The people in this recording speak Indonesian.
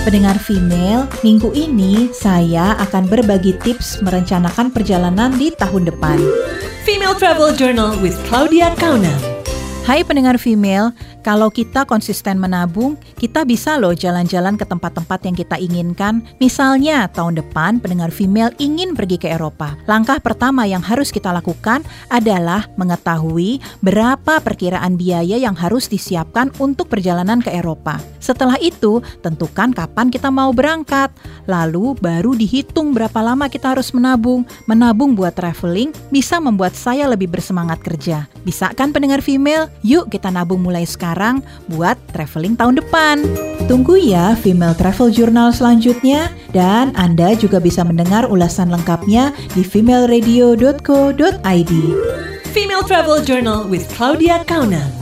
Pendengar female, minggu ini saya akan berbagi tips merencanakan perjalanan di tahun depan. Female Travel Journal with Claudia Kaunam. Hai pendengar female, kalau kita konsisten menabung, kita bisa loh jalan-jalan ke tempat-tempat yang kita inginkan. Misalnya, tahun depan pendengar female ingin pergi ke Eropa. Langkah pertama yang harus kita lakukan adalah mengetahui berapa perkiraan biaya yang harus disiapkan untuk perjalanan ke Eropa. Setelah itu, tentukan kapan kita mau berangkat. Lalu baru dihitung berapa lama kita harus menabung. Menabung buat traveling bisa membuat saya lebih bersemangat kerja. Bisa kan pendengar female? Yuk kita nabung mulai sekarang buat traveling tahun depan. Tunggu ya Female Travel Journal selanjutnya dan Anda juga bisa mendengar ulasan lengkapnya di femaleradio.co.id. Female Travel Journal with Claudia Kauna.